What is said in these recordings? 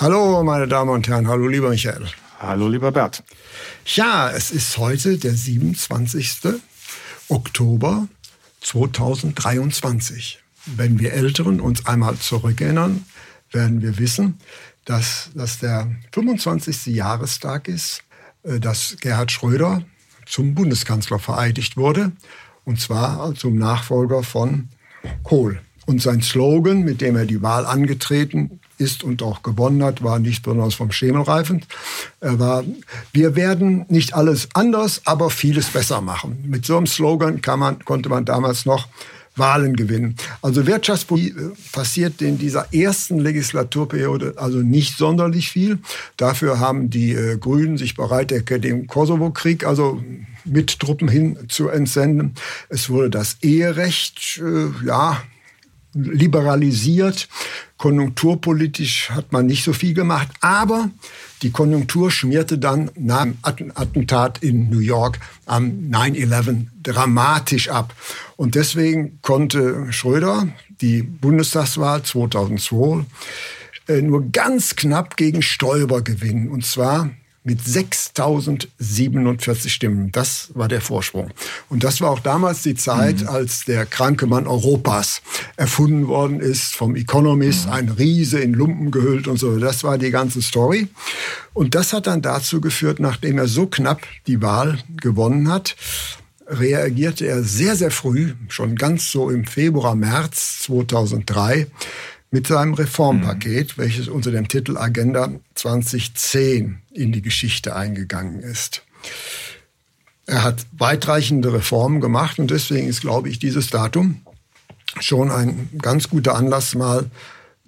Hallo, meine Damen und Herren. Hallo, lieber Michael. Hallo, lieber Bert. Ja, es ist heute der 27. Oktober 2023. Wenn wir Älteren uns einmal zurückerinnern, werden wir wissen, dass das der 25. Jahrestag ist, äh, dass Gerhard Schröder zum Bundeskanzler vereidigt wurde, und zwar zum Nachfolger von Kohl. Und sein Slogan, mit dem er die Wahl angetreten ist und auch gewonnen hat, war nicht besonders vom Schemel reifend. Er war, wir werden nicht alles anders, aber vieles besser machen. Mit so einem Slogan man, konnte man damals noch Wahlen gewinnen. Also Wirtschaftspolitik äh, passiert in dieser ersten Legislaturperiode also nicht sonderlich viel. Dafür haben die äh, Grünen sich bereit erklärt, den Kosovo-Krieg also mit Truppen hin zu entsenden. Es wurde das Eherecht, äh, ja, liberalisiert. Konjunkturpolitisch hat man nicht so viel gemacht, aber die Konjunktur schmierte dann nach dem Attentat in New York am 9-11 dramatisch ab. Und deswegen konnte Schröder die Bundestagswahl 2002 äh, nur ganz knapp gegen Stoiber gewinnen. Und zwar mit 6047 Stimmen. Das war der Vorsprung. Und das war auch damals die Zeit, mhm. als der kranke Mann Europas erfunden worden ist vom Economist, mhm. ein Riese in Lumpen gehüllt und so. Das war die ganze Story. Und das hat dann dazu geführt, nachdem er so knapp die Wahl gewonnen hat, reagierte er sehr, sehr früh, schon ganz so im Februar, März 2003, mit seinem Reformpaket, mhm. welches unter dem Titel Agenda 2010 in die Geschichte eingegangen ist. Er hat weitreichende Reformen gemacht und deswegen ist, glaube ich, dieses Datum schon ein ganz guter Anlass, mal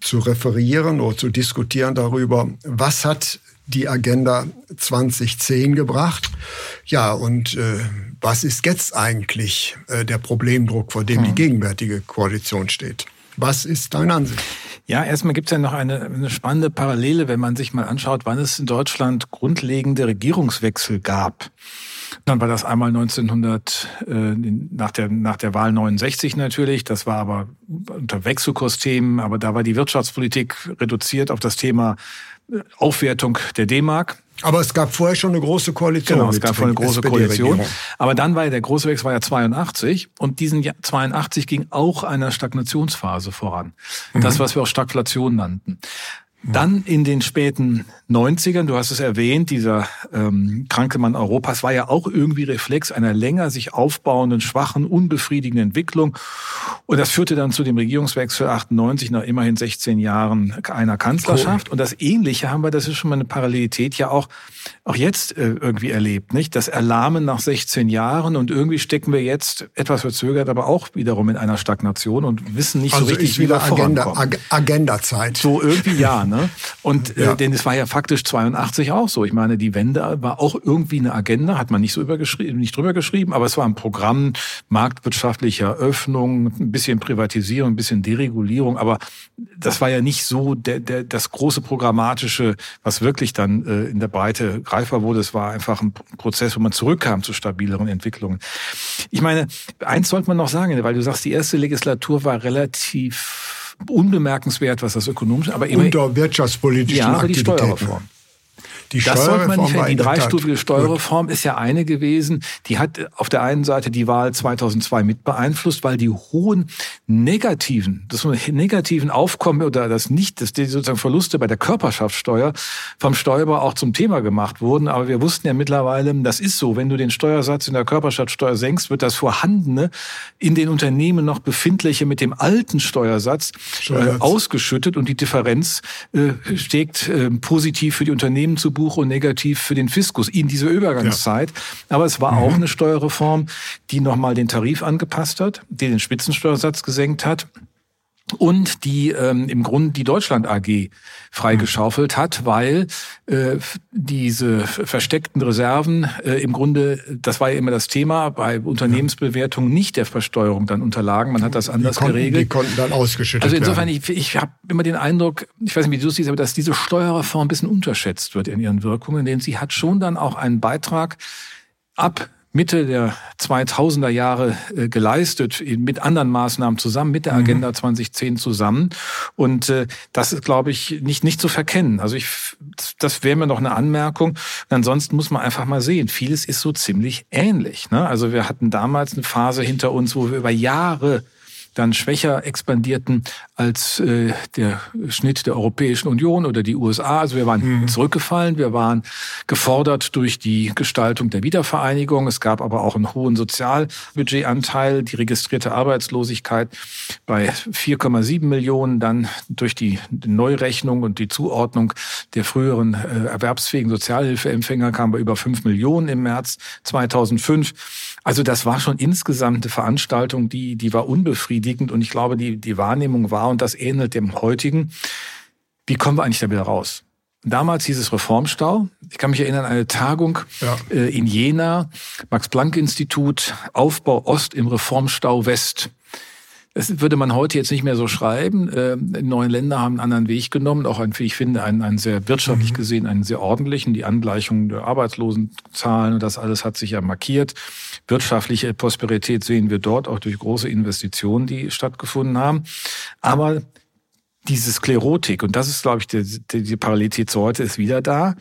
zu referieren oder zu diskutieren darüber, was hat die Agenda 2010 gebracht. Ja, und äh, was ist jetzt eigentlich äh, der Problemdruck, vor dem mhm. die gegenwärtige Koalition steht? Was ist deine Ansicht? Ja, erstmal gibt es ja noch eine, eine, spannende Parallele, wenn man sich mal anschaut, wann es in Deutschland grundlegende Regierungswechsel gab. Dann war das einmal 1900 äh, nach der nach der Wahl 69 natürlich. Das war aber unter Wechselkursthemen, aber da war die Wirtschaftspolitik reduziert auf das Thema äh, Aufwertung der D-Mark. Aber es gab vorher schon eine große Koalition. Genau, es gab vorher eine große Koalition. Aber dann war ja der große Wechsel war ja 82 und diesen 82 ging auch einer Stagnationsphase voran. Das, mhm. was wir auch Stagflation nannten. Dann in den späten 90ern, du hast es erwähnt, dieser ähm, kranke Mann Europas war ja auch irgendwie Reflex einer länger sich aufbauenden, schwachen, unbefriedigenden Entwicklung. Und das führte dann zu dem Regierungswechsel 98 nach immerhin 16 Jahren einer Kanzlerschaft. Cool. Und das Ähnliche haben wir, das ist schon mal eine Parallelität, ja auch, auch jetzt äh, irgendwie erlebt, nicht? Das Erlahmen nach 16 Jahren und irgendwie stecken wir jetzt etwas verzögert, aber auch wiederum in einer Stagnation und wissen nicht also so richtig, wie wir Agenda, Agenda-Zeit. So irgendwie ja, Ne? Und äh, ja. denn es war ja faktisch 82 auch so. Ich meine, die Wende war auch irgendwie eine Agenda, hat man nicht so übergeschrieben, nicht drüber geschrieben, aber es war ein Programm marktwirtschaftlicher Öffnung, ein bisschen Privatisierung, ein bisschen Deregulierung, aber das war ja nicht so der, der, das große programmatische, was wirklich dann äh, in der Breite greifbar wurde. Es war einfach ein Prozess, wo man zurückkam zu stabileren Entwicklungen. Ich meine, eins sollte man noch sagen, weil du sagst, die erste Legislatur war relativ unbemerkenswert, was das ökonomische, aber immer unter wirtschaftspolitischen ja, aber die Steuerreform. Die das sollte man nicht. Die dreistufige Steuerreform ist ja eine gewesen, die hat auf der einen Seite die Wahl 2002 mit beeinflusst, weil die hohen negativen, das negativen Aufkommen oder das nicht, dass die sozusagen Verluste bei der Körperschaftssteuer vom Steuerbau auch zum Thema gemacht wurden. Aber wir wussten ja mittlerweile, das ist so, wenn du den Steuersatz in der Körperschaftssteuer senkst, wird das vorhandene in den Unternehmen noch befindliche mit dem alten Steuersatz äh, ausgeschüttet und die Differenz äh, steckt äh, positiv für die Unternehmen zu Buch und negativ für den Fiskus in dieser Übergangszeit. Ja. Aber es war mhm. auch eine Steuerreform, die nochmal den Tarif angepasst hat, die den Spitzensteuersatz gesenkt hat und die ähm, im Grunde die Deutschland AG freigeschaufelt hat, weil äh, diese versteckten Reserven äh, im Grunde, das war ja immer das Thema, bei Unternehmensbewertungen nicht der Versteuerung dann unterlagen. Man hat das anders die konnten, geregelt. Die konnten dann ausgeschüttet werden. Also insofern, werden. ich, ich habe immer den Eindruck, ich weiß nicht, wie du es siehst, aber dass diese Steuerreform ein bisschen unterschätzt wird in ihren Wirkungen, denn sie hat schon dann auch einen Beitrag ab Mitte der 2000er Jahre äh, geleistet, mit anderen Maßnahmen zusammen, mit der mhm. Agenda mhm. 2010 zusammen. Und äh, das ist, glaube ich, nicht, nicht zu verkennen. Also ich, das wäre mir noch eine Anmerkung. Und ansonsten muss man einfach mal sehen, vieles ist so ziemlich ähnlich. Ne? Also wir hatten damals eine Phase hinter uns, wo wir über Jahre dann schwächer expandierten als äh, der Schnitt der Europäischen Union oder die USA. Also wir waren mhm. zurückgefallen, wir waren gefordert durch die Gestaltung der Wiedervereinigung. Es gab aber auch einen hohen Sozialbudgetanteil, die registrierte Arbeitslosigkeit bei 4,7 Millionen, dann durch die Neurechnung und die Zuordnung der früheren äh, erwerbsfähigen Sozialhilfeempfänger kam bei über 5 Millionen im März 2005. Also das war schon insgesamt eine Veranstaltung, die, die war unbefriedigend und ich glaube, die, die Wahrnehmung war, und das ähnelt dem heutigen, wie kommen wir eigentlich da wieder raus? Damals hieß es Reformstau. Ich kann mich erinnern an eine Tagung ja. äh, in Jena, Max-Planck-Institut, Aufbau Ost im Reformstau West. Das würde man heute jetzt nicht mehr so schreiben. Äh, neuen Länder haben einen anderen Weg genommen, auch ein, wie ich finde, einen, einen sehr wirtschaftlich mhm. gesehen, einen sehr ordentlichen. Die Angleichung der Arbeitslosenzahlen und das alles hat sich ja markiert. Wirtschaftliche Prosperität sehen wir dort auch durch große Investitionen, die stattgefunden haben. Aber diese Sklerotik, und das ist, glaube ich, die, die, die Parallelität zu heute, ist wieder da.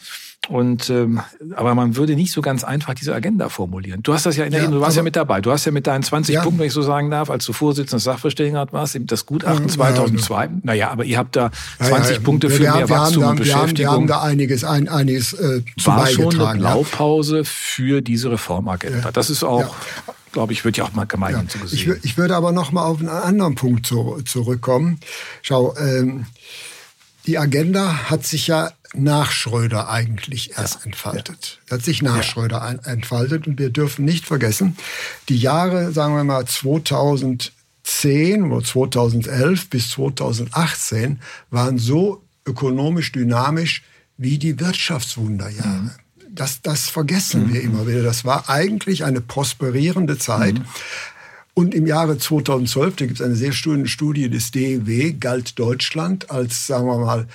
Und ähm, aber man würde nicht so ganz einfach diese Agenda formulieren. Du hast das ja in der ja, du warst ja mit dabei. Du hast ja mit deinen 20 ja. Punkten, wenn ich so sagen darf, als du Vorsitzender des Sachverständigenrats warst, das Gutachten 2002. Ja, naja, aber ihr habt da 20 Punkte für mehr Wachstum und Beschäftigung. Wir haben, wir haben da einiges, ein, einiges äh, zu War schon eine Blaupause für diese Reformagenda. Das ist auch glaube ich, wird ja auch mal gemeinsam ja, Ich, ich, würde aber noch mal auf einen anderen Punkt zu, zurückkommen. Schau, ähm, die Agenda hat sich ja nach Schröder eigentlich erst ja, entfaltet. Ja. Hat sich nach ja. Schröder ein, entfaltet und wir dürfen nicht vergessen, die Jahre, sagen wir mal 2010 oder 2011 bis 2018 waren so ökonomisch dynamisch wie die Wirtschaftswunderjahre. Mhm. Das, das vergessen mhm. wir immer wieder. Das war eigentlich eine prosperierende Zeit. Mhm. Und im Jahre 2012, da gibt es eine sehr schöne Studie des DEW, galt Deutschland als, sagen wir mal,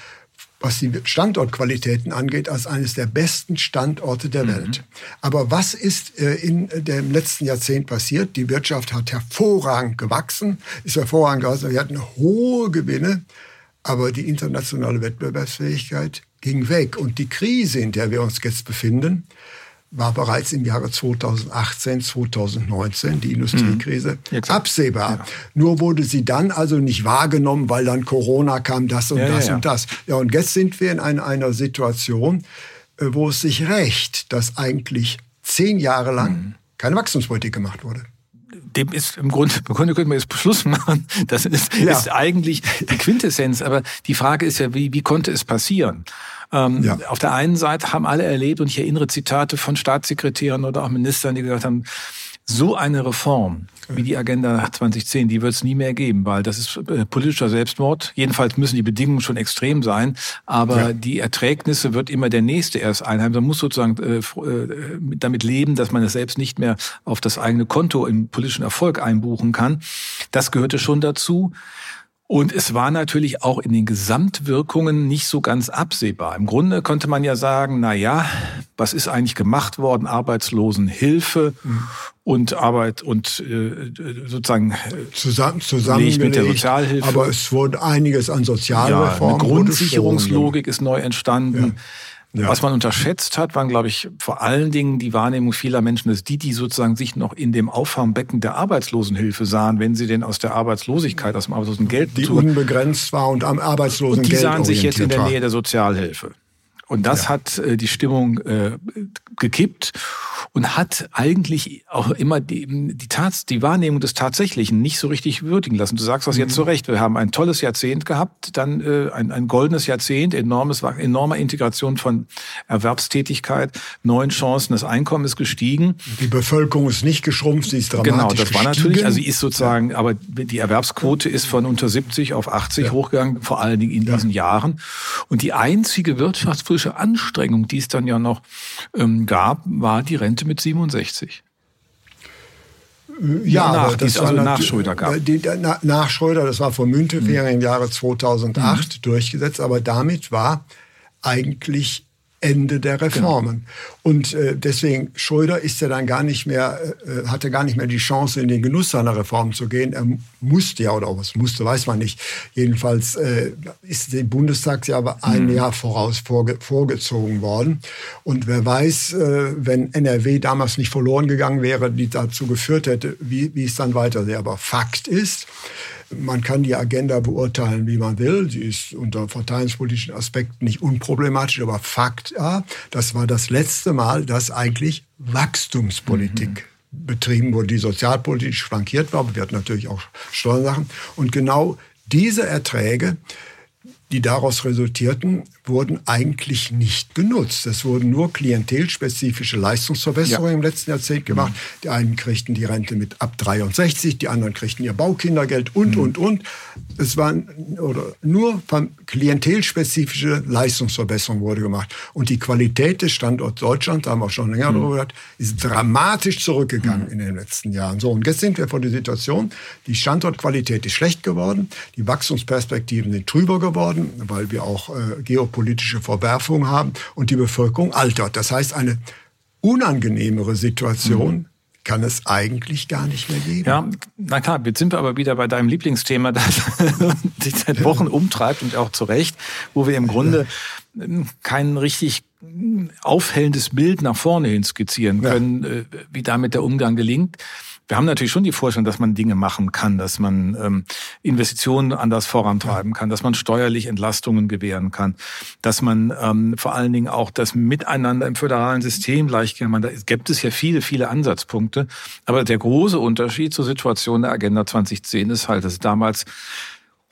was die Standortqualitäten angeht, als eines der besten Standorte der mhm. Welt. Aber was ist äh, in dem letzten Jahrzehnt passiert? Die Wirtschaft hat hervorragend gewachsen, ist hervorragend gewachsen. Wir hatten hohe Gewinne, aber die internationale Wettbewerbsfähigkeit ging weg. Und die Krise, in der wir uns jetzt befinden, war bereits im Jahre 2018, 2019, die Industriekrise, mhm. absehbar. Ja. Nur wurde sie dann also nicht wahrgenommen, weil dann Corona kam, das und ja, das ja, und das. Ja, und jetzt sind wir in einer, einer Situation, äh, wo es sich rächt, dass eigentlich zehn Jahre lang mhm. keine Wachstumspolitik gemacht wurde dem ist im Grunde, im Grunde könnte man jetzt Beschluss machen. Das ist, ja. ist eigentlich die Quintessenz. Aber die Frage ist ja, wie, wie konnte es passieren? Ähm, ja. Auf der einen Seite haben alle erlebt, und ich erinnere Zitate von Staatssekretären oder auch Ministern, die gesagt haben, so eine Reform wie die Agenda 2010, die wird es nie mehr geben, weil das ist äh, politischer Selbstmord. Jedenfalls müssen die Bedingungen schon extrem sein, aber ja. die Erträgnisse wird immer der Nächste erst einheim. Man muss sozusagen äh, äh, damit leben, dass man es selbst nicht mehr auf das eigene Konto im politischen Erfolg einbuchen kann. Das gehörte schon dazu. Und es war natürlich auch in den Gesamtwirkungen nicht so ganz absehbar. Im Grunde konnte man ja sagen, na ja, was ist eigentlich gemacht worden? Arbeitslosenhilfe mhm. und Arbeit und äh, sozusagen äh, zusammen zusammen mit der Sozialhilfe. Aber es wurde einiges an Sozialreformen. Ja, eine Grundsicherungslogik ist neu entstanden. Ja. Ja. Was man unterschätzt hat, waren, glaube ich, vor allen Dingen die Wahrnehmung vieler Menschen, dass die, die sozusagen sich noch in dem Auffangbecken der Arbeitslosenhilfe sahen, wenn sie denn aus der Arbeitslosigkeit, aus dem Arbeitslosengeld... Die unbegrenzt war und am Arbeitslosengeld Und die sahen sich jetzt in der Nähe der Sozialhilfe. Und das ja. hat äh, die Stimmung äh, gekippt. Und hat eigentlich auch immer die, die, Tats, die Wahrnehmung des Tatsächlichen nicht so richtig würdigen lassen. Du sagst das jetzt zu mhm. Recht. Wir haben ein tolles Jahrzehnt gehabt, dann äh, ein, ein goldenes Jahrzehnt, enormes, enorme Integration von Erwerbstätigkeit, neuen Chancen, das Einkommen ist gestiegen. Die Bevölkerung ist nicht geschrumpft, sie ist dramatisch Genau, das gestiegen. war natürlich, also sie ist sozusagen, aber die Erwerbsquote ist von unter 70 auf 80 ja. hochgegangen, vor allen Dingen in ja. diesen Jahren. Und die einzige wirtschaftspolitische Anstrengung, die es dann ja noch ähm, gab, war die Rente mit 67. Äh, ja, nach, das also nach Schröder gab. Äh, die, nach Schröder, das war vor Müntefering mhm. im Jahre 2008 mhm. durchgesetzt, aber damit war eigentlich Ende der Reformen. Genau. Und äh, deswegen, Schröder ist ja dann gar nicht mehr, äh, hatte gar nicht mehr die Chance, in den Genuss seiner Reform zu gehen. Er musste ja, oder was musste, weiß man nicht. Jedenfalls äh, ist dem Bundestag ja aber ein mhm. Jahr voraus vorge vorgezogen worden. Und wer weiß, äh, wenn NRW damals nicht verloren gegangen wäre, die dazu geführt hätte, wie, wie es dann weitersehe. Aber Fakt ist, man kann die Agenda beurteilen, wie man will. Sie ist unter verteidigungspolitischen Aspekten nicht unproblematisch, aber Fakt, ja, das war das letzte Mal, dass eigentlich Wachstumspolitik mhm. betrieben wurde, die sozialpolitisch flankiert war. Aber wir hatten natürlich auch Steuersachen. Und genau diese Erträge die daraus resultierten, wurden eigentlich nicht genutzt. Es wurden nur klientelspezifische Leistungsverbesserungen ja. im letzten Jahrzehnt gemacht. Mhm. Die einen kriegten die Rente mit ab 63, die anderen kriegten ihr Baukindergeld und, mhm. und, und. Es waren oder nur klientelspezifische Leistungsverbesserungen wurde gemacht. Und die Qualität des Standorts Deutschland, da haben wir schon länger mhm. darüber gehört, ist dramatisch zurückgegangen mhm. in den letzten Jahren. So, und jetzt sind wir vor der Situation, die Standortqualität ist schlecht geworden, die Wachstumsperspektiven sind trüber geworden, worden, weil wir auch äh, geopolitische Verwerfungen haben und die Bevölkerung altert. Das heißt, eine unangenehmere Situation mhm kann es eigentlich gar nicht mehr geben. Ja, na klar, jetzt sind wir aber wieder bei deinem Lieblingsthema, das dich seit Wochen umtreibt und auch zu Recht, wo wir im Grunde kein richtig aufhellendes Bild nach vorne hin skizzieren können, ja. Äh, wie damit der Umgang gelingt. Wir haben natürlich schon die Vorstellung, dass man Dinge machen kann, dass man ähm, Investitionen anders vorantreiben kann, dass man steuerlich Entlastungen gewähren kann, dass man ähm, vor allen Dingen auch das Miteinander im föderalen System leicht kann. Da gibt es ja viele, viele Ansatzpunkte. Aber der große Unterschied zur Situation der Agenda 2010 ist halt, dass damals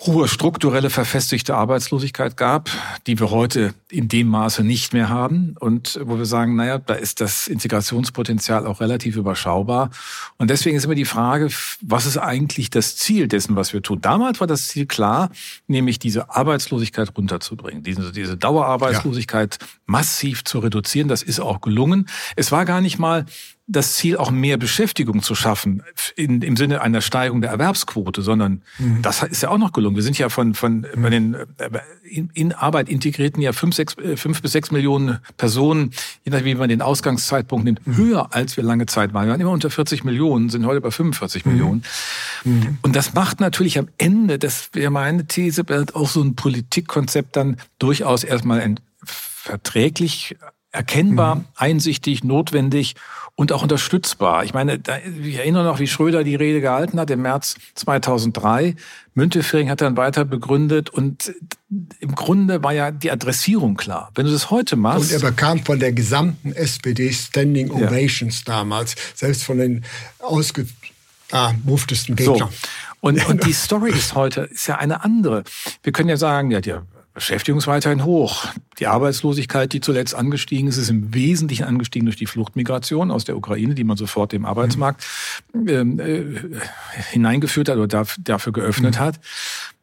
hohe strukturelle verfestigte Arbeitslosigkeit gab, die wir heute in dem Maße nicht mehr haben und wo wir sagen, naja, da ist das Integrationspotenzial auch relativ überschaubar. Und deswegen ist immer die Frage, was ist eigentlich das Ziel dessen, was wir tun? Damals war das Ziel klar, nämlich diese Arbeitslosigkeit runterzubringen, diese, diese Dauerarbeitslosigkeit ja. massiv zu reduzieren. Das ist auch gelungen. Es war gar nicht mal das Ziel, auch mehr Beschäftigung zu schaffen in, im Sinne einer Steigerung der Erwerbsquote, sondern mhm. das ist ja auch noch gelungen. Wir sind ja von, von mhm. bei den äh, in, in Arbeit integrierten ja fünf, sechs, äh, fünf bis sechs Millionen Personen, je nachdem, wie man den Ausgangszeitpunkt nimmt, mhm. höher als wir lange Zeit waren. Wir waren immer unter 40 Millionen, sind heute bei 45 mhm. Millionen. Mhm. Und das macht natürlich am Ende, das wäre meine These, auch so ein Politikkonzept dann durchaus erstmal verträglich erkennbar, mhm. einsichtig, notwendig und auch unterstützbar. Ich meine, da, ich erinnere noch, wie Schröder die Rede gehalten hat im März 2003. Müntefering hat dann weiter begründet und im Grunde war ja die Adressierung klar. Wenn du das heute machst. Und er bekam von der gesamten SPD Standing Ovations ja. damals, selbst von den ausgemuftesten Gegnern. So. Und, und die Story ist heute ist ja eine andere. Wir können ja sagen, ja, der Beschäftigung ist weiterhin hoch. Die Arbeitslosigkeit, die zuletzt angestiegen ist, ist im Wesentlichen angestiegen durch die Fluchtmigration aus der Ukraine, die man sofort dem Arbeitsmarkt ähm, äh, hineingeführt hat oder dafür geöffnet mhm. hat.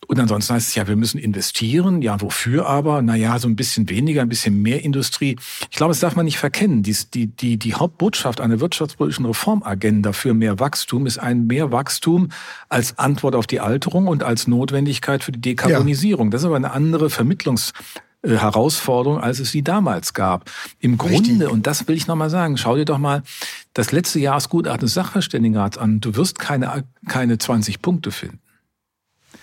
Und ansonsten heißt es ja, wir müssen investieren. Ja, wofür aber? Naja, so ein bisschen weniger, ein bisschen mehr Industrie. Ich glaube, das darf man nicht verkennen. Die, die, die, die Hauptbotschaft einer wirtschaftspolitischen Reformagenda für mehr Wachstum ist ein mehr Wachstum als Antwort auf die Alterung und als Notwendigkeit für die Dekarbonisierung. Ja. Das ist aber eine andere Vermittlungs Herausforderung, als es sie damals gab. Im Richtig. Grunde, und das will ich nochmal sagen, schau dir doch mal das letzte Jahresgutachten des Sachverständigenrats an. Du wirst keine, keine 20 Punkte finden.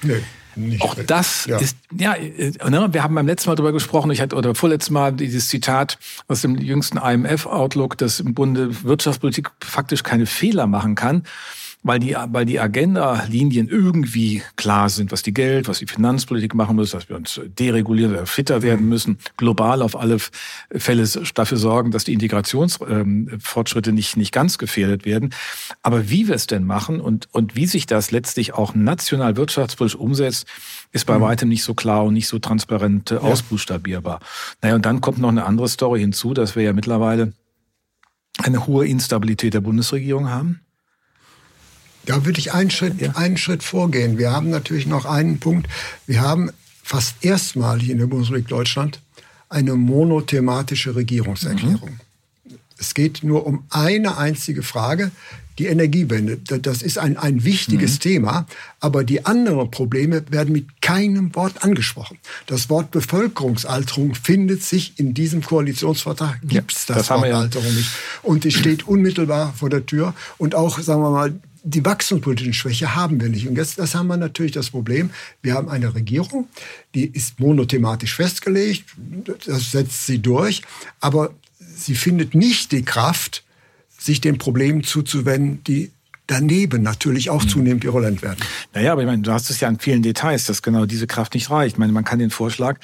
Nee. Nicht auch das ja. ist, ja, äh, ne, wir haben beim letzten Mal darüber gesprochen, ich hatte, oder vorletztes Mal dieses Zitat aus dem jüngsten IMF-Outlook, dass im Bunde Wirtschaftspolitik faktisch keine Fehler machen kann. Weil die, weil die Agenda-Linien irgendwie klar sind, was die Geld, was die Finanzpolitik machen muss, dass wir uns deregulieren, fitter werden müssen, global auf alle Fälle dafür sorgen, dass die Integrationsfortschritte nicht, nicht ganz gefährdet werden. Aber wie wir es denn machen und, und wie sich das letztlich auch national wirtschaftspolitisch umsetzt, ist bei mhm. weitem nicht so klar und nicht so transparent äh, ja. ausbuchstabierbar. Naja, und dann kommt noch eine andere Story hinzu, dass wir ja mittlerweile eine hohe Instabilität der Bundesregierung haben. Da würde ich einen Schritt, ja. einen Schritt vorgehen. Wir haben natürlich noch einen Punkt. Wir haben fast erstmalig in der Bundesrepublik Deutschland eine monothematische Regierungserklärung. Mhm. Es geht nur um eine einzige Frage, die Energiewende. Das ist ein, ein wichtiges mhm. Thema, aber die anderen Probleme werden mit keinem Wort angesprochen. Das Wort Bevölkerungsalterung findet sich in diesem Koalitionsvertrag, gibt es ja, das, das Wort ja. Alterung nicht. Und es steht unmittelbar vor der Tür. Und auch, sagen wir mal, die wachstumspolitische Schwäche haben wir nicht. Und jetzt das haben wir natürlich das Problem, wir haben eine Regierung, die ist monothematisch festgelegt, das setzt sie durch, aber sie findet nicht die Kraft, sich den Problemen zuzuwenden, die daneben natürlich auch mhm. zunehmend virulent werden. Naja, aber ich meine, du hast es ja an vielen Details, dass genau diese Kraft nicht reicht. Ich meine, man kann den Vorschlag,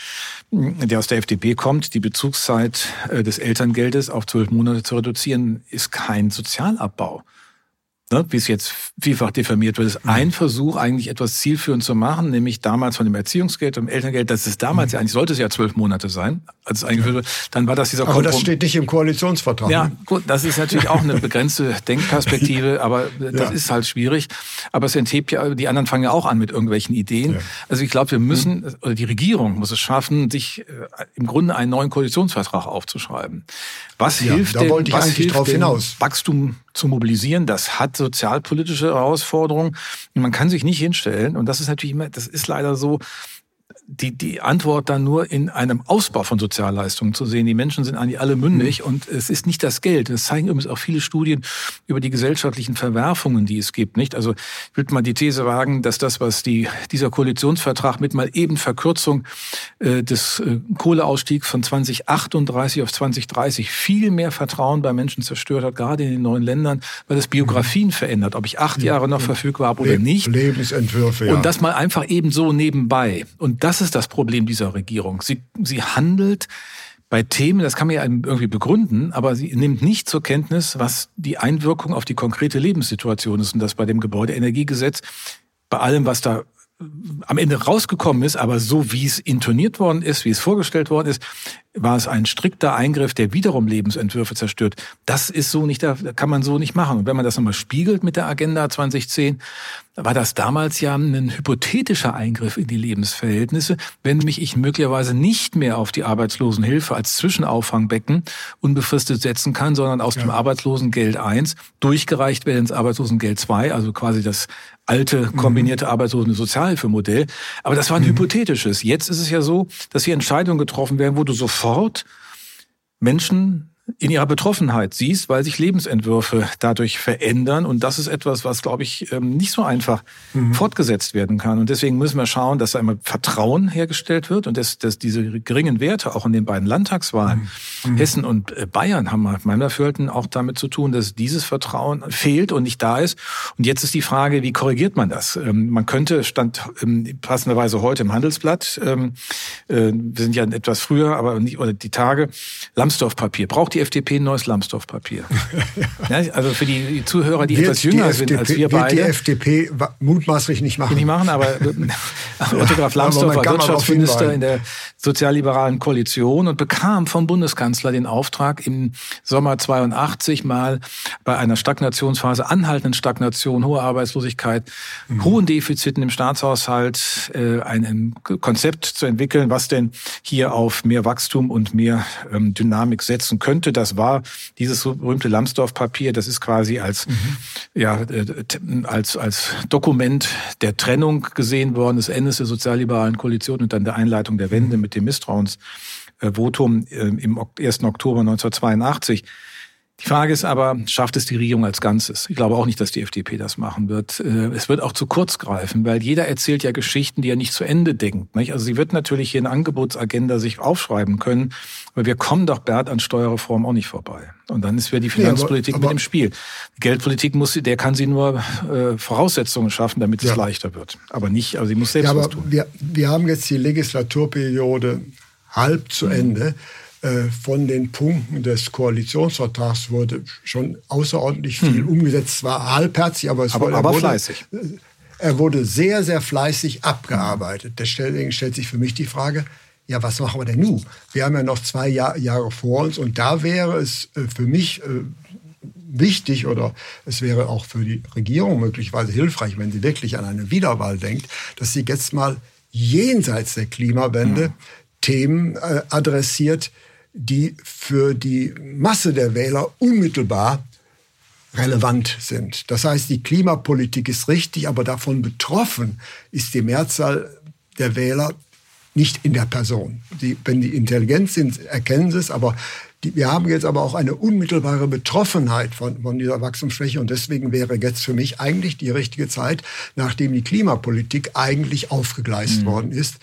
der aus der FDP kommt, die Bezugszeit äh, des Elterngeldes auf zwölf Monate zu reduzieren, ist kein Sozialabbau ne, wie es jetzt vielfach diffamiert wird, ist ein Versuch, eigentlich etwas zielführend zu machen, nämlich damals von dem Erziehungsgeld und dem Elterngeld, das ist damals mhm. ja eigentlich, sollte es ja zwölf Monate sein, als es eingeführt wurde, dann war das dieser Aber das steht nicht im Koalitionsvertrag. Ja, ne? gut, das ist natürlich auch eine begrenzte Denkperspektive, aber das ja. ist halt schwierig. Aber es enthebt ja, die anderen fangen ja auch an mit irgendwelchen Ideen. Ja. Also ich glaube, wir müssen, mhm. oder die Regierung muss es schaffen, sich äh, im Grunde einen neuen Koalitionsvertrag aufzuschreiben. Was ja, hilft denn, was hilft denn Wachstum zu mobilisieren? Das hat sozialpolitische Herausforderungen. Man kann sich nicht hinstellen, und das ist natürlich immer, das ist leider so, die, die Antwort dann nur in einem Ausbau von Sozialleistungen zu sehen. Die Menschen sind eigentlich alle mündig mhm. und es ist nicht das Geld. Das zeigen übrigens auch viele Studien über die gesellschaftlichen Verwerfungen, die es gibt. Nicht? Also ich würde mal die These wagen, dass das, was die, dieser Koalitionsvertrag mit mal eben Verkürzung äh, des äh, Kohleausstiegs von 2038 auf 2030 viel mehr Vertrauen bei Menschen zerstört hat, gerade in den neuen Ländern, weil es Biografien mhm. verändert, ob ich acht Jahre noch verfügbar habe oder nicht. Lebensentwürfe, ja. Und das mal einfach eben so nebenbei. Und das ist das Problem dieser Regierung. Sie, sie handelt bei Themen, das kann man ja irgendwie begründen, aber sie nimmt nicht zur Kenntnis, was die Einwirkung auf die konkrete Lebenssituation ist. Und das bei dem Gebäudeenergiegesetz, bei allem, was da am Ende rausgekommen ist, aber so wie es intoniert worden ist, wie es vorgestellt worden ist, war es ein strikter Eingriff, der wiederum Lebensentwürfe zerstört. Das ist so nicht, da kann man so nicht machen. Und wenn man das nochmal spiegelt mit der Agenda 2010, war das damals ja ein hypothetischer Eingriff in die Lebensverhältnisse, wenn mich ich möglicherweise nicht mehr auf die Arbeitslosenhilfe als Zwischenauffangbecken unbefristet setzen kann, sondern aus ja. dem Arbeitslosengeld 1 durchgereicht werde ins Arbeitslosengeld 2, also quasi das alte mhm. kombinierte mhm. Arbeitslosensozialhilfemodell. Aber das war ein mhm. hypothetisches. Jetzt ist es ja so, dass hier Entscheidungen getroffen werden, wo du sofort Menschen in ihrer Betroffenheit siehst, weil sich Lebensentwürfe dadurch verändern. Und das ist etwas, was, glaube ich, ähm, nicht so einfach mhm. fortgesetzt werden kann. Und deswegen müssen wir schauen, dass da immer Vertrauen hergestellt wird und dass, dass diese geringen Werte auch in den beiden Landtagswahlen, mhm. mhm. Hessen und äh, Bayern, haben nach meinem Dafürhalten auch damit zu tun, dass dieses Vertrauen fehlt und nicht da ist. Und jetzt ist die Frage, wie korrigiert man das? Ähm, man könnte, stand ähm, passenderweise heute im Handelsblatt, äh, wir sind ja etwas früher, aber nicht, oder die Tage, Lambsdorff-Papier. Braucht die FDP ein neues Lambsdorff-Papier. ja. also für die Zuhörer, die wird etwas jünger die sind als wir beide. Wird die FDP mutmaßlich nicht machen. Nicht machen, aber Otto Graf Lambsdorff war Wirtschaftsminister in der sozialliberalen Koalition und bekam vom Bundeskanzler den Auftrag, im Sommer 82 mal bei einer Stagnationsphase, anhaltenden Stagnation, hoher Arbeitslosigkeit, mhm. hohen Defiziten im Staatshaushalt, äh, ein Konzept zu entwickeln, was denn hier auf mehr Wachstum und mehr ähm, Dynamik setzen könnte könnte. Das war dieses berühmte Lambsdorff-Papier. Das ist quasi als, mhm. ja, äh, als, als Dokument der Trennung gesehen worden, des Endes der sozialliberalen Koalition und dann der Einleitung der Wende mhm. mit dem Misstrauensvotum äh, im 1. Oktober 1982. Die Frage ist aber, schafft es die Regierung als Ganzes? Ich glaube auch nicht, dass die FDP das machen wird. Äh, es wird auch zu kurz greifen, weil jeder erzählt ja Geschichten, die er nicht zu Ende denkt. Also sie wird natürlich hier eine Angebotsagenda sich aufschreiben können, weil wir kommen doch, Bert, an Steuerreform auch nicht vorbei. Und dann ist wieder die Finanzpolitik ja, aber, aber, mit im Spiel. Die Geldpolitik muss, der kann sie nur äh, Voraussetzungen schaffen, damit es ja. leichter wird. Aber nicht, also sie muss selbst ja, was tun. Wir, wir haben jetzt die Legislaturperiode halb zu mhm. Ende. Von den Punkten des Koalitionsvertrags wurde schon außerordentlich viel hm. umgesetzt. Zwar halbherzig, aber es aber, wurde, aber fleißig. Äh, er wurde sehr, sehr fleißig abgearbeitet. Deswegen stellt sich für mich die Frage, ja, was machen wir denn nun? Wir haben ja noch zwei Jahr, Jahre vor uns und da wäre es äh, für mich wichtig oder es wäre auch für die Regierung möglicherweise hilfreich, wenn sie wirklich an eine Wiederwahl denkt, dass sie jetzt mal jenseits der Klimawende mhm. Themen äh, adressiert, die für die Masse der Wähler unmittelbar relevant sind. Das heißt, die Klimapolitik ist richtig, aber davon betroffen ist die Mehrzahl der Wähler nicht in der Person. Die, wenn die intelligent sind, erkennen sie es, aber die, wir haben jetzt aber auch eine unmittelbare Betroffenheit von, von dieser Wachstumsschwäche und deswegen wäre jetzt für mich eigentlich die richtige Zeit, nachdem die Klimapolitik eigentlich aufgegleist mhm. worden ist,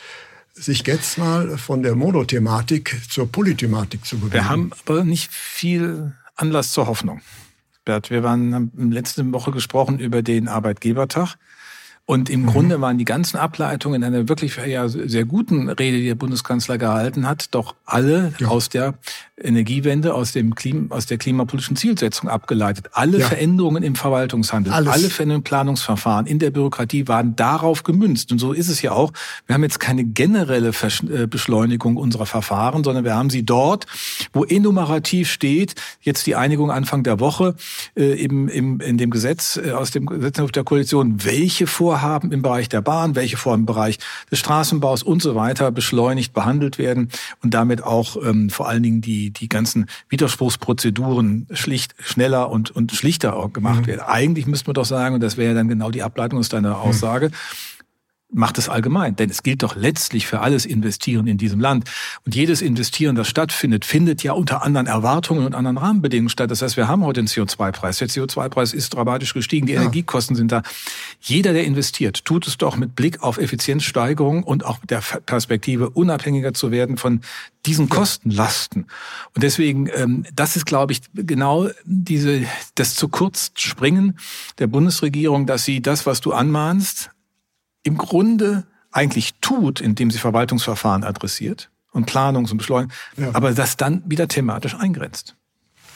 sich jetzt mal von der Monothematik zur Polythematik zu bewegen. Wir haben aber nicht viel Anlass zur Hoffnung. Bert, wir waren haben letzte Woche gesprochen über den Arbeitgebertag. Und im mhm. Grunde waren die ganzen Ableitungen in einer wirklich ja, sehr guten Rede, die der Bundeskanzler gehalten hat, doch alle ja. aus der Energiewende, aus, dem Klima, aus der klimapolitischen Zielsetzung abgeleitet. Alle ja. Veränderungen im Verwaltungshandel, Alles. alle Veränderungen im Planungsverfahren, in der Bürokratie waren darauf gemünzt. Und so ist es ja auch. Wir haben jetzt keine generelle äh, Beschleunigung unserer Verfahren, sondern wir haben sie dort, wo enumerativ steht, jetzt die Einigung Anfang der Woche äh, im, im, in dem Gesetz, äh, aus dem Gesetzentwurf der Koalition, welche Vorhaben im Bereich der Bahn, welche Vorhaben im Bereich des Straßenbaus und so weiter beschleunigt behandelt werden und damit auch ähm, vor allen Dingen die die, ganzen Widerspruchsprozeduren schlicht schneller und, und schlichter gemacht mhm. werden. Eigentlich müsste man doch sagen, und das wäre ja dann genau die Ableitung aus deiner mhm. Aussage, mhm macht es allgemein. Denn es gilt doch letztlich für alles Investieren in diesem Land. Und jedes Investieren, das stattfindet, findet ja unter anderen Erwartungen und anderen Rahmenbedingungen statt. Das heißt, wir haben heute den CO2-Preis. Der CO2-Preis ist dramatisch gestiegen. Die ja. Energiekosten sind da. Jeder, der investiert, tut es doch mit Blick auf Effizienzsteigerung und auch der Perspektive, unabhängiger zu werden von diesen Kostenlasten. Und deswegen, ähm, das ist, glaube ich, genau diese, das zu kurz springen der Bundesregierung, dass sie das, was du anmahnst, im Grunde eigentlich tut, indem sie Verwaltungsverfahren adressiert und Planungs- und Beschleunigung, ja. aber das dann wieder thematisch eingrenzt.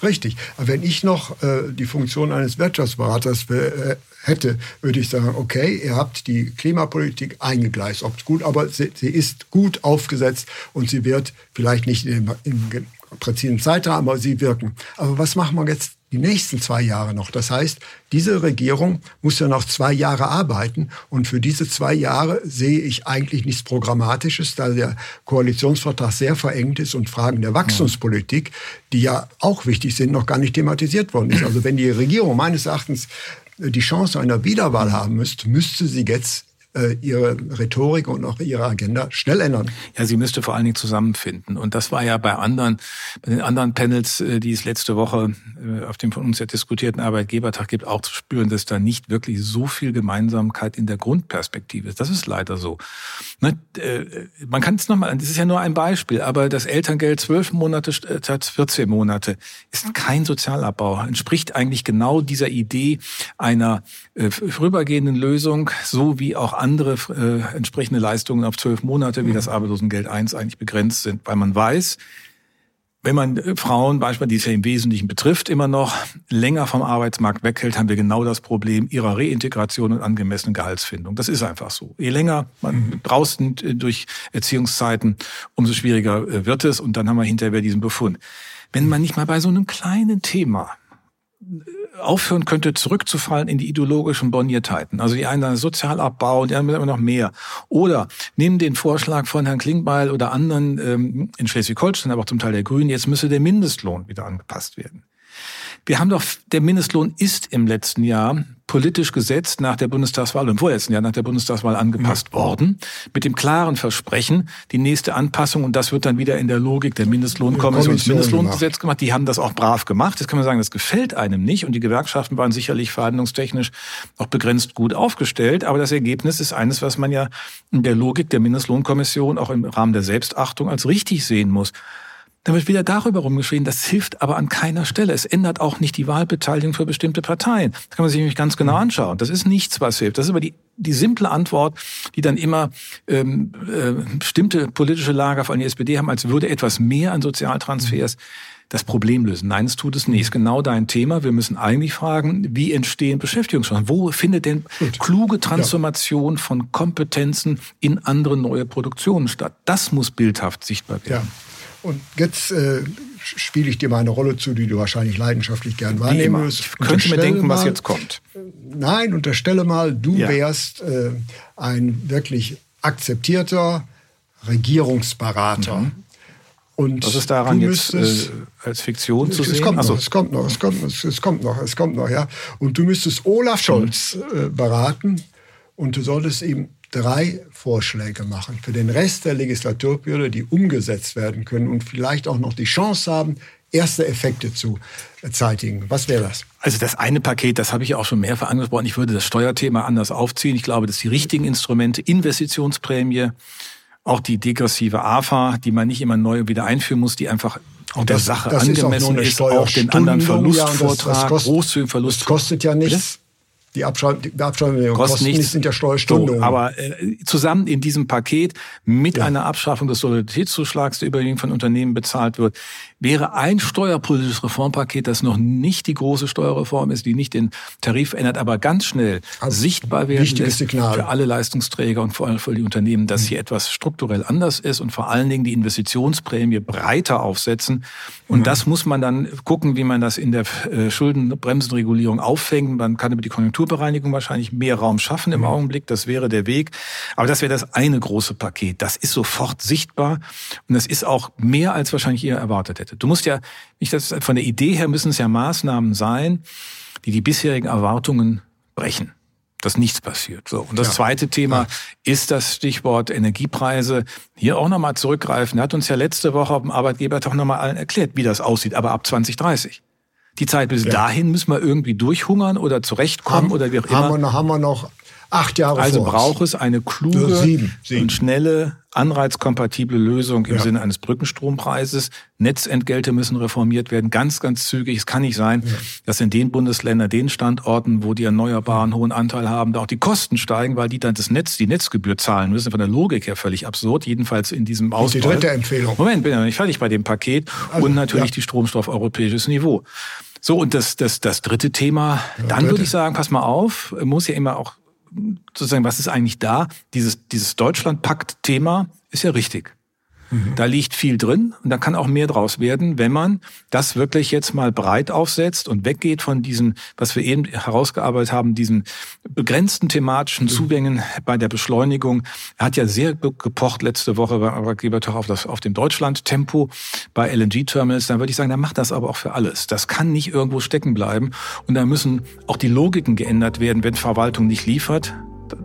Richtig. Aber wenn ich noch äh, die Funktion eines Wirtschaftsberaters äh, hätte, würde ich sagen, okay, ihr habt die Klimapolitik eingegleist, ob gut, aber sie, sie, ist gut aufgesetzt und sie wird vielleicht nicht im, im präzisen Zeitrahmen, aber sie wirken. Aber was machen wir jetzt die nächsten zwei Jahre noch. Das heißt, diese Regierung muss ja noch zwei Jahre arbeiten und für diese zwei Jahre sehe ich eigentlich nichts Programmatisches, da der Koalitionsvertrag sehr verengt ist und Fragen der Wachstumspolitik, die ja auch wichtig sind, noch gar nicht thematisiert worden ist. Also wenn die Regierung meines Erachtens die Chance einer Wiederwahl haben müsste, müsste sie jetzt äh, ihre Rhetorik und auch ihre Agenda schnell ändern. Ja, sie müsste vor allen Dingen zusammenfinden. Und das war ja bei anderen, bei den anderen Panels, äh, die es letzte Woche äh, auf dem von uns ja diskutierten Arbeitgebertag gibt, auch zu spüren, dass da nicht wirklich so viel Gemeinsamkeit in der Grundperspektive ist. Das ist leider so. Ne? Man kann es nochmal, das ist ja nur ein Beispiel, aber das Elterngeld zwölf Monate statt 14 Monate ist kein Sozialabbau, entspricht eigentlich genau dieser Idee einer vorübergehenden Lösung, so wie auch äh, entsprechende Leistungen auf zwölf Monate, wie das Arbeitslosengeld 1 eigentlich begrenzt sind, weil man weiß, wenn man äh, Frauen, beispielsweise, die es ja im Wesentlichen betrifft, immer noch länger vom Arbeitsmarkt weghält, haben wir genau das Problem ihrer Reintegration und angemessenen Gehaltsfindung. Das ist einfach so. Je länger man mhm. draußen äh, durch Erziehungszeiten, umso schwieriger äh, wird es. Und dann haben wir hinterher diesen Befund. Wenn man nicht mal bei so einem kleinen Thema aufhören könnte, zurückzufallen in die ideologischen Borniertheiten. Also die einen sagen Sozialabbau und die anderen immer noch mehr. Oder nehmen den Vorschlag von Herrn Klingbeil oder anderen ähm, in Schleswig-Holstein, aber auch zum Teil der Grünen, jetzt müsse der Mindestlohn wieder angepasst werden. Wir haben doch, der Mindestlohn ist im letzten Jahr politisch gesetzt nach der Bundestagswahl im vorletzten Jahr nach der Bundestagswahl angepasst ja. worden, mit dem klaren Versprechen, die nächste Anpassung, und das wird dann wieder in der Logik der Mindestlohnkommission das Mindestlohngesetz gemacht. Die haben das auch brav gemacht. Das kann man sagen, das gefällt einem nicht. Und die Gewerkschaften waren sicherlich verhandlungstechnisch auch begrenzt gut aufgestellt. Aber das Ergebnis ist eines, was man ja in der Logik der Mindestlohnkommission auch im Rahmen der Selbstachtung als richtig sehen muss. Dann wird wieder darüber rumgeschrien, das hilft aber an keiner Stelle. Es ändert auch nicht die Wahlbeteiligung für bestimmte Parteien. Das kann man sich nämlich ganz genau anschauen. Das ist nichts, was hilft. Das ist aber die, die simple Antwort, die dann immer ähm, äh, bestimmte politische Lager, vor allem die SPD, haben, als würde etwas mehr an Sozialtransfers das Problem lösen. Nein, es tut es nicht. Ist genau dein Thema. Wir müssen eigentlich fragen, wie entstehen Beschäftigungschancen? Wo findet denn Gut. kluge Transformation ja. von Kompetenzen in andere neue Produktionen statt? Das muss bildhaft sichtbar werden. Ja. Und jetzt äh, spiele ich dir mal eine Rolle zu, die du wahrscheinlich leidenschaftlich gern wahrnehmen wirst. Ich könnte mir denken, mal, was jetzt kommt. Nein, unterstelle mal, du ja. wärst äh, ein wirklich akzeptierter Regierungsberater. Mhm. Und was ist daran jetzt äh, als Fiktion zu es sehen? Kommt noch, es kommt noch, es kommt noch, es kommt noch, es kommt noch, ja. Und du müsstest Olaf Scholz äh, beraten und du solltest ihm drei Vorschläge machen für den Rest der Legislaturperiode, die umgesetzt werden können und vielleicht auch noch die Chance haben, erste Effekte zu zeitigen. Was wäre das? Also das eine Paket, das habe ich auch schon mehrfach angesprochen. Ich würde das Steuerthema anders aufziehen. Ich glaube, dass die richtigen Instrumente, Investitionsprämie, auch die degressive AFA, die man nicht immer neu wieder einführen muss, die einfach auch der Sache das angemessen ist, auch, ist, auch den anderen Verlustvortrag, ja, das, das kostet, Verlust. Das kostet ja nichts. Die Abschreibung kostet nichts, sind ja Steuerstunden. So, aber äh, zusammen in diesem Paket mit ja. einer Abschaffung des Solidaritätszuschlags, der überwiegend von Unternehmen bezahlt wird, wäre ein steuerpolitisches Reformpaket, das noch nicht die große Steuerreform ist, die nicht den Tarif ändert, aber ganz schnell also sichtbar werden lässt Signal. für alle Leistungsträger und vor allem für die Unternehmen, dass mhm. hier etwas strukturell anders ist und vor allen Dingen die Investitionsprämie breiter aufsetzen. Und mhm. das muss man dann gucken, wie man das in der äh, Schuldenbremsenregulierung auffängt. Man kann über die Konjunkturbereinigung wahrscheinlich mehr Raum schaffen im mhm. Augenblick. Das wäre der Weg. Aber das wäre das eine große Paket. Das ist sofort sichtbar und das ist auch mehr als wahrscheinlich ihr erwartet hätte. Du musst ja, nicht das, von der Idee her müssen es ja Maßnahmen sein, die die bisherigen Erwartungen brechen dass nichts passiert. So. Und das ja. zweite Thema ja. ist das Stichwort Energiepreise. Hier auch nochmal zurückgreifen. Er hat uns ja letzte Woche auf dem Arbeitgebertag nochmal allen erklärt, wie das aussieht, aber ab 2030. Die Zeit bis ja. dahin müssen wir irgendwie durchhungern oder zurechtkommen haben, oder wie auch immer. Haben wir, haben wir noch acht Jahre Also braucht es eine kluge sieben, sieben. und schnelle anreizkompatible Lösung im ja. Sinne eines Brückenstrompreises. Netzentgelte müssen reformiert werden, ganz, ganz zügig. Es kann nicht sein, ja. dass in den Bundesländern, den Standorten, wo die Erneuerbaren hohen Anteil haben, da auch die Kosten steigen, weil die dann das Netz, die Netzgebühr zahlen müssen. Von der Logik her völlig absurd, jedenfalls in diesem Ausbau. Die dritte Empfehlung. Moment, bin ja noch nicht fertig bei dem Paket. Also, und natürlich ja. die Stromstoff europäisches Niveau. So, und das, das, das dritte Thema, dann würde ich sagen, pass mal auf, muss ja immer auch sozusagen, was ist eigentlich da? Dieses, dieses Deutschland-Pakt-Thema ist ja richtig. Mhm. Da liegt viel drin und da kann auch mehr draus werden, wenn man das wirklich jetzt mal breit aufsetzt und weggeht von diesen, was wir eben herausgearbeitet haben, diesen begrenzten thematischen mhm. Zugängen bei der Beschleunigung. Er hat ja sehr gepocht letzte Woche bei Arbeitgebertag auf, das, auf dem Deutschland-Tempo bei LNG-Terminals. Dann würde ich sagen, dann macht das aber auch für alles. Das kann nicht irgendwo stecken bleiben und da müssen auch die Logiken geändert werden. Wenn Verwaltung nicht liefert,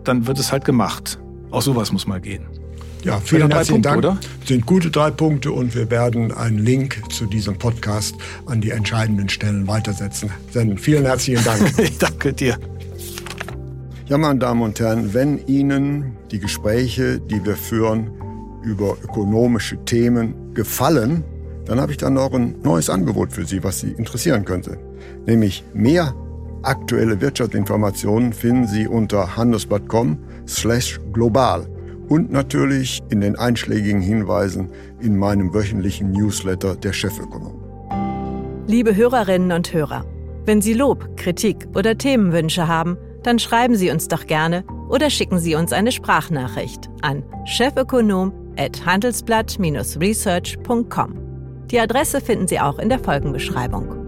dann wird es halt gemacht. Auch sowas muss mal gehen. Ja, vielen herzlichen Dank. Oder? Sind gute drei Punkte und wir werden einen Link zu diesem Podcast an die entscheidenden Stellen weitersetzen. Senden. Vielen herzlichen Dank. ich danke dir. Ja, meine Damen und Herren, wenn Ihnen die Gespräche, die wir führen über ökonomische Themen gefallen, dann habe ich dann noch ein neues Angebot für Sie, was Sie interessieren könnte. Nämlich mehr aktuelle Wirtschaftsinformationen finden Sie unter handelsblatt.com slash global und natürlich in den einschlägigen Hinweisen in meinem wöchentlichen Newsletter der Chefökonom. Liebe Hörerinnen und Hörer, wenn Sie Lob, Kritik oder Themenwünsche haben, dann schreiben Sie uns doch gerne oder schicken Sie uns eine Sprachnachricht an chefökonom@handelsblatt-research.com. Die Adresse finden Sie auch in der Folgenbeschreibung.